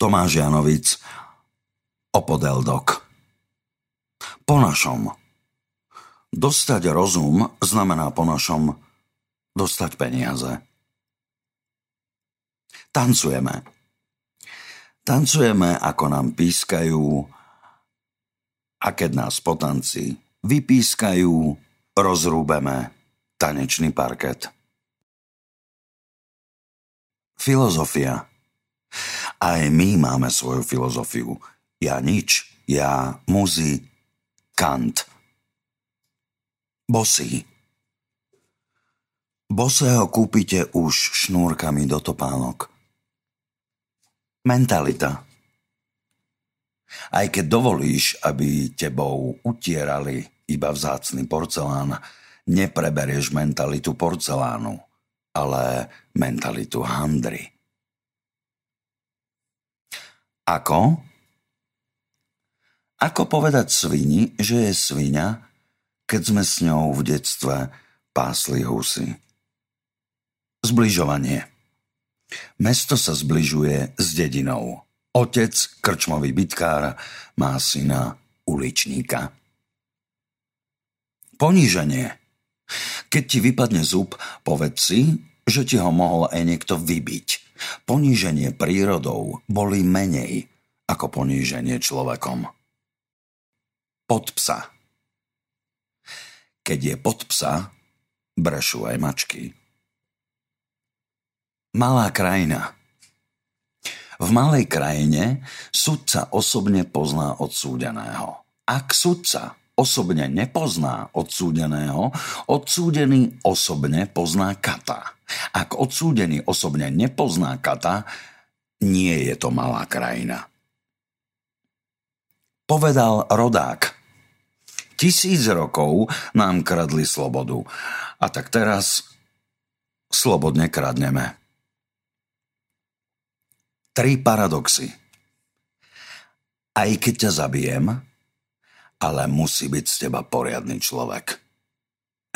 Tomáš Janovic, Opodeldok. Po našom. Dostať rozum znamená po našom dostať peniaze. Tancujeme. Tancujeme, ako nám pískajú a keď nás po tanci vypískajú, rozrúbeme tanečný parket. Filozofia. Aj my máme svoju filozofiu. Ja nič, ja muzi, Kant. Bosý. Bosého kúpite už šnúrkami do topánok. Mentalita. Aj keď dovolíš, aby tebou utierali iba vzácný porcelán, nepreberieš mentalitu porcelánu, ale mentalitu handry. Ako? Ako povedať svini, že je svinia, keď sme s ňou v detstve pásli husy? Zbližovanie. Mesto sa zbližuje s dedinou. Otec, krčmový bytkár, má syna uličníka. Poníženie. Keď ti vypadne zub, povedz si, že ti ho mohol aj niekto vybiť. Poníženie prírodou boli menej ako poníženie človekom. Pod psa. Keď je pod psa, brešú aj mačky. Malá krajina. V malej krajine sudca osobne pozná odsúdeného. Ak sudca osobne nepozná odsúdeného, odsúdený osobne pozná kata. Ak odsúdený osobne nepozná kata, nie je to malá krajina. Povedal rodák. Tisíc rokov nám kradli slobodu. A tak teraz slobodne kradneme. Tri paradoxy. Aj keď ťa zabijem, ale musí byť z teba poriadny človek.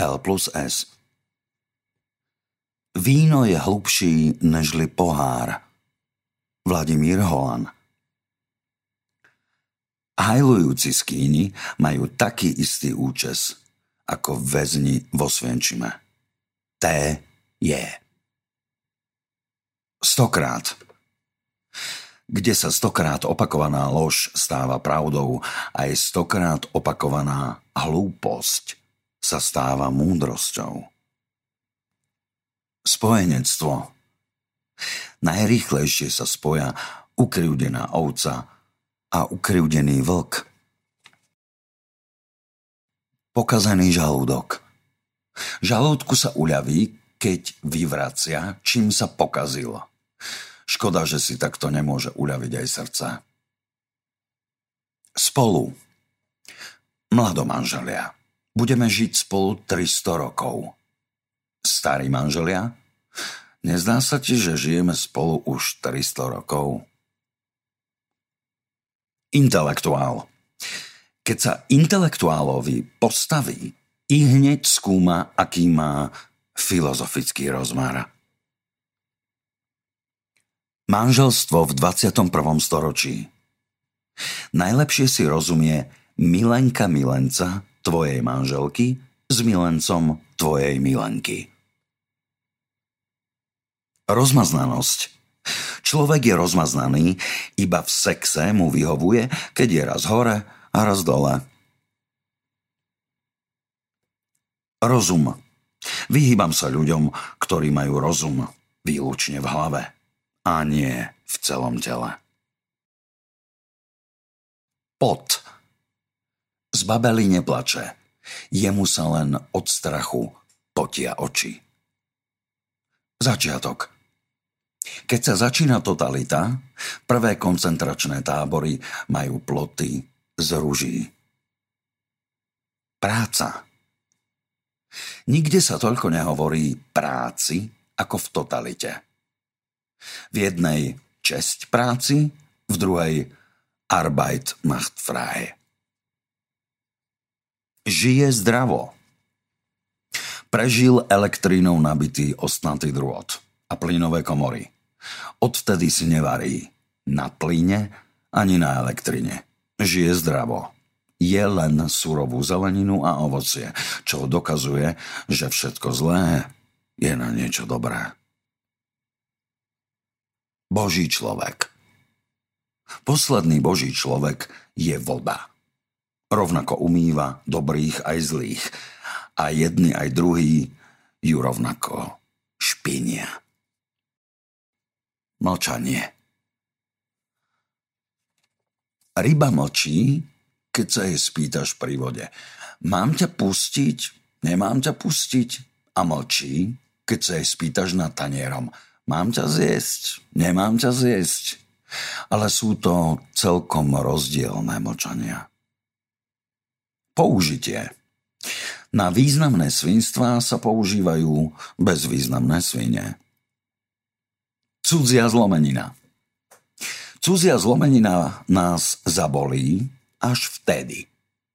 L plus S. Víno je hlubší nežli pohár. Vladimír Holan. Hajlujúci skýni majú taký istý účes ako väzni vo Svienčime. T je. Stokrát kde sa stokrát opakovaná lož stáva pravdou, aj stokrát opakovaná hlúposť sa stáva múdrosťou. Spojenectvo. Najrýchlejšie sa spoja ukriúdená ovca a ukriúdený vlk. Pokazený žalúdok. Žalúdku sa uľaví, keď vyvracia, čím sa pokazilo. Škoda, že si takto nemôže uľaviť aj srdce. Spolu. Mladomanželia. Budeme žiť spolu 300 rokov. Starí manželia? Nezdá sa ti, že žijeme spolu už 300 rokov? Intelektuál. Keď sa intelektuálovi postaví, i hneď skúma, aký má filozofický rozmar. Manželstvo v 21. storočí. Najlepšie si rozumie milenka milenca tvojej manželky s milencom tvojej milenky. Rozmaznanosť. Človek je rozmaznaný, iba v sexe mu vyhovuje, keď je raz hore a raz dole. Rozum. Vyhýbam sa ľuďom, ktorí majú rozum výlučne v hlave a nie v celom tele. Pot. Z babely neplače. Jemu sa len od strachu potia oči. Začiatok. Keď sa začína totalita, prvé koncentračné tábory majú ploty z ruží. Práca. Nikde sa toľko nehovorí práci ako v totalite. V jednej česť práci, v druhej Arbeit macht frei. Žije zdravo. Prežil elektrínou nabitý ostnatý drôt a plynové komory. Odvtedy si nevarí. na plyne ani na elektrine. Žije zdravo. Je len surovú zeleninu a ovocie, čo dokazuje, že všetko zlé je na niečo dobré. Boží človek. Posledný Boží človek je voda. Rovnako umýva dobrých aj zlých. A jedni aj druhí ju rovnako špinia. Mlčanie. Ryba mlčí, keď sa jej spýtaš pri vode. Mám ťa pustiť? Nemám ťa pustiť? A mlčí, keď sa jej spýtaš nad tanierom. Mám ťa zjesť? Nemám ťa zjesť? Ale sú to celkom rozdielne mlčania. Použitie. Na významné svinstvá sa používajú bezvýznamné svine. Cudzia zlomenina. Cudzia zlomenina nás zabolí až vtedy,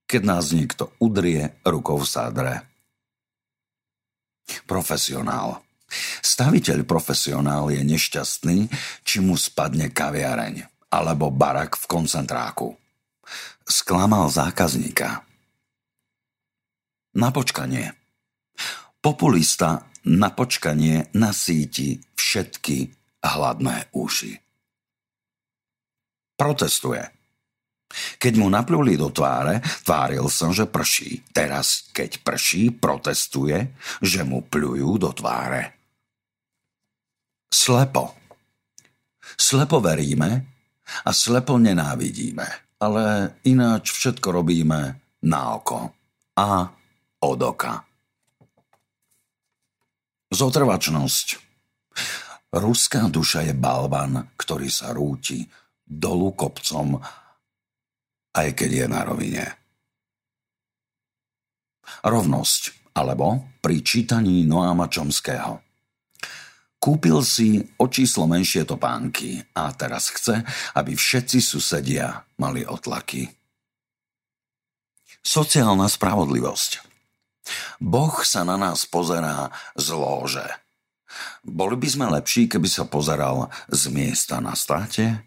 keď nás niekto udrie rukou v sádre. Profesionál. Staviteľ profesionál je nešťastný, či mu spadne kaviareň alebo barak v koncentráku. Sklamal zákazníka. Na počkanie. Populista na počkanie nasíti všetky hladné uši protestuje. Keď mu napluli do tváre, tváril sa, že prší. Teraz, keď prší, protestuje, že mu pľujú do tváre. Slepo. Slepo veríme a slepo nenávidíme, ale ináč všetko robíme na oko a od oka. Zotrvačnosť. Ruská duša je balvan, ktorý sa rúti dolu kopcom, aj keď je na rovine. Rovnosť, alebo pri čítaní Noáma Čomského. Kúpil si o číslo menšie topánky a teraz chce, aby všetci susedia mali otlaky. Sociálna spravodlivosť. Boh sa na nás pozerá z lóže. Boli by sme lepší, keby sa pozeral z miesta na státe?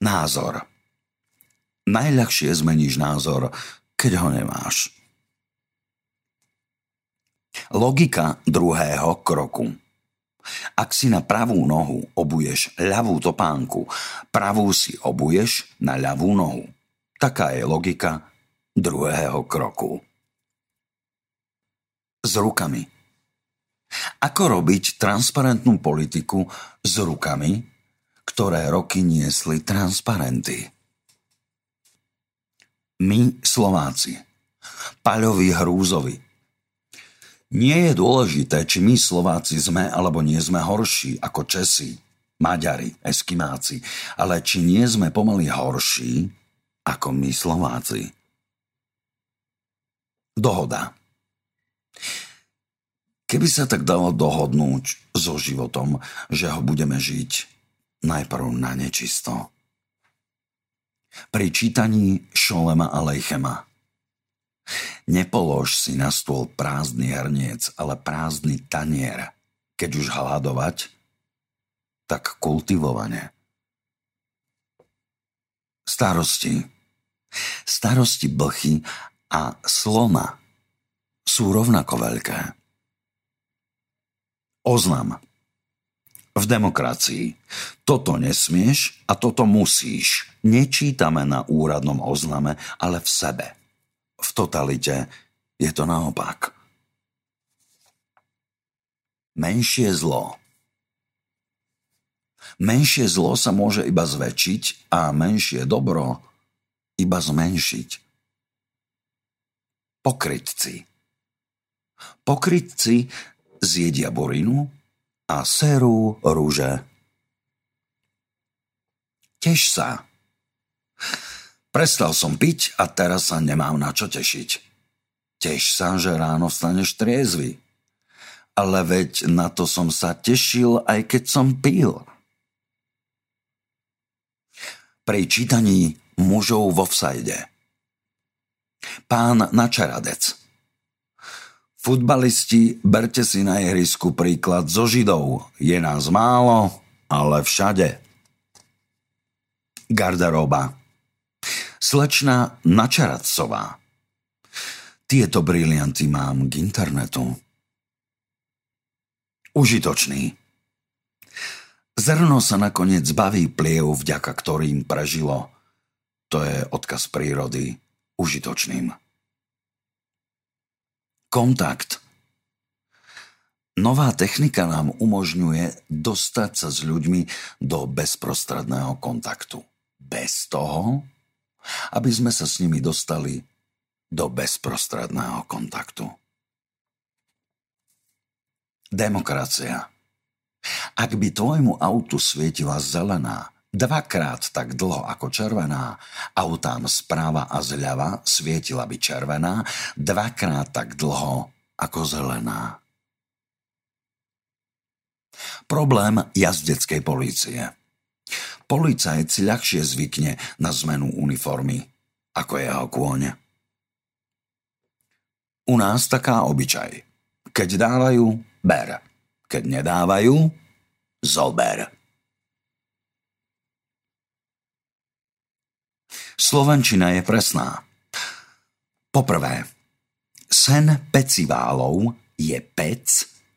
Názor. Najľahšie zmeníš názor, keď ho nemáš. Logika druhého kroku. Ak si na pravú nohu obuješ ľavú topánku, pravú si obuješ na ľavú nohu. Taká je logika druhého kroku. S rukami. Ako robiť transparentnú politiku s rukami, ktoré roky niesli transparenty. My, Slováci, Paľovi Hrúzovi. Nie je dôležité, či my Slováci sme alebo nie sme horší ako Česi, Maďari, Eskimáci, ale či nie sme pomaly horší ako my Slováci. Dohoda. Keby sa tak dalo dohodnúť so životom, že ho budeme žiť najprv na nečisto. Pri čítaní Šolema Alejchema Nepolož si na stôl prázdny hrniec, ale prázdny tanier. Keď už hľadovať, tak kultivovane. Starosti. Starosti blchy a slona sú rovnako veľké. Oznam v demokracii. Toto nesmieš a toto musíš. Nečítame na úradnom ozname, ale v sebe. V totalite je to naopak. Menšie zlo. Menšie zlo sa môže iba zväčšiť a menšie dobro iba zmenšiť. Pokrytci. Pokrytci zjedia borinu, a séru rúže. Tež sa. Prestal som piť a teraz sa nemám na čo tešiť. Tež sa, že ráno staneš triezvy. Ale veď na to som sa tešil, aj keď som pil. Pri čítaní mužov vo vsajde. Pán Načaradec Futbalisti, berte si na ihrisku príklad zo Židov. Je nás málo, ale všade. Garderoba. Slečna Načaradcová. Tieto brilianty mám k internetu. Užitočný. Zrno sa nakoniec baví pliev, vďaka ktorým prežilo. To je odkaz prírody užitočným. Kontakt. Nová technika nám umožňuje dostať sa s ľuďmi do bezprostredného kontaktu. Bez toho, aby sme sa s nimi dostali do bezprostredného kontaktu. Demokracia. Ak by tvojmu autu svietila zelená, dvakrát tak dlho ako červená, autám správa a zľava svietila by červená, dvakrát tak dlho ako zelená. Problém jazdeckej polície. Policajt si ľahšie zvykne na zmenu uniformy ako jeho kôň. U nás taká obyčaj. Keď dávajú, ber. Keď nedávajú, zober. Slovenčina je presná. Poprvé, sen peciválov je pec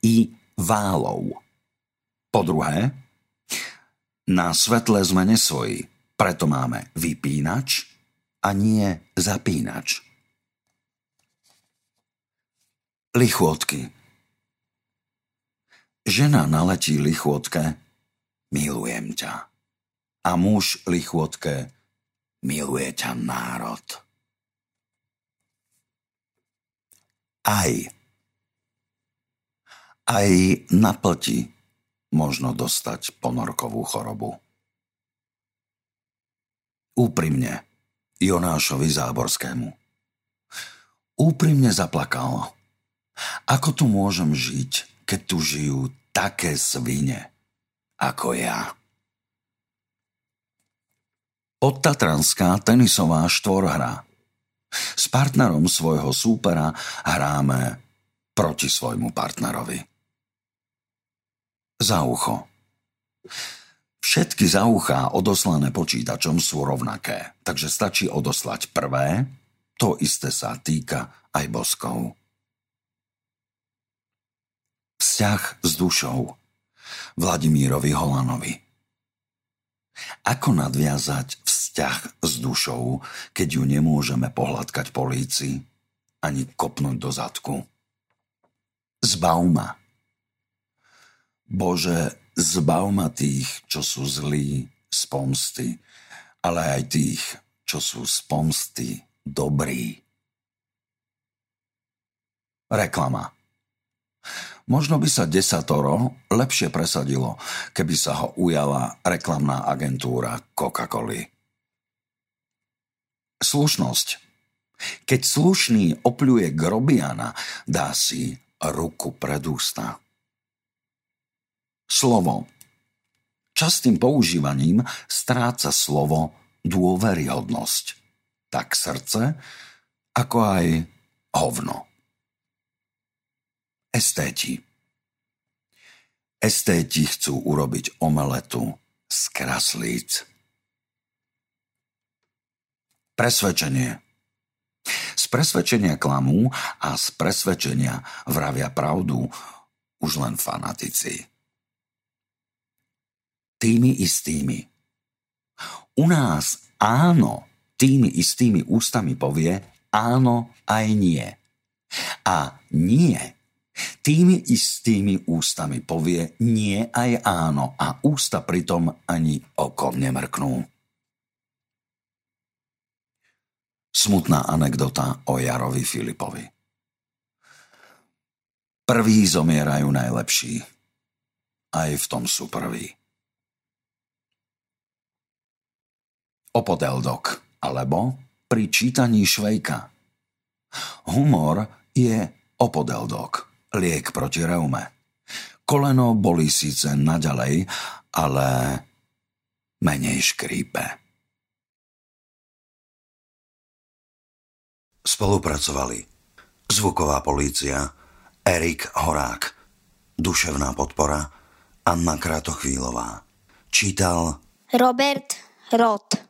i válov. Po druhé, na svetle sme nesvoji, preto máme vypínač a nie zapínač. Lichôdky Žena naletí lichôdke, milujem ťa. A muž lichôdke, miluje ťa národ. Aj. Aj na plti možno dostať ponorkovú chorobu. Úprimne, Jonášovi Záborskému. Úprimne zaplakal. Ako tu môžem žiť, keď tu žijú také svine ako ja? Odtatranská tenisová štvorhra. S partnerom svojho súpera hráme proti svojmu partnerovi za ucho. Všetky zauchá odoslané počítačom sú rovnaké, takže stačí odoslať prvé, to isté sa týka aj boskov. Vzťah s dušou Vladimírovi Holanovi Ako nadviazať vzťah s dušou, keď ju nemôžeme pohľadkať polícii ani kopnúť do zadku? Zbav ma. Bože, zbav ma tých, čo sú zlí z pomsty, ale aj tých, čo sú z pomsty dobrí. Reklama. Možno by sa desatoro lepšie presadilo, keby sa ho ujala reklamná agentúra Coca-Coly. Slušnosť. Keď slušný opľuje grobiana, dá si ruku pred ústa. Slovo. Častým používaním stráca slovo dôveryhodnosť. Tak srdce, ako aj hovno. Estéti. Estéti chcú urobiť omeletu z kraslíc. Presvedčenie. Z presvedčenia klamú a z presvedčenia vravia pravdu už len fanatici tými istými. U nás áno tými istými ústami povie áno aj nie. A nie tými istými ústami povie nie aj áno a ústa pritom ani okom nemrknú. Smutná anekdota o Jarovi Filipovi. Prví zomierajú najlepší. Aj v tom sú prví. opodeldok alebo pri čítaní švejka. Humor je opodeldok, liek proti reume. Koleno bolí síce naďalej, ale menej škrípe. Spolupracovali zvuková polícia, Erik Horák, duševná podpora, Anna Kratochvílová. Čítal Robert Roth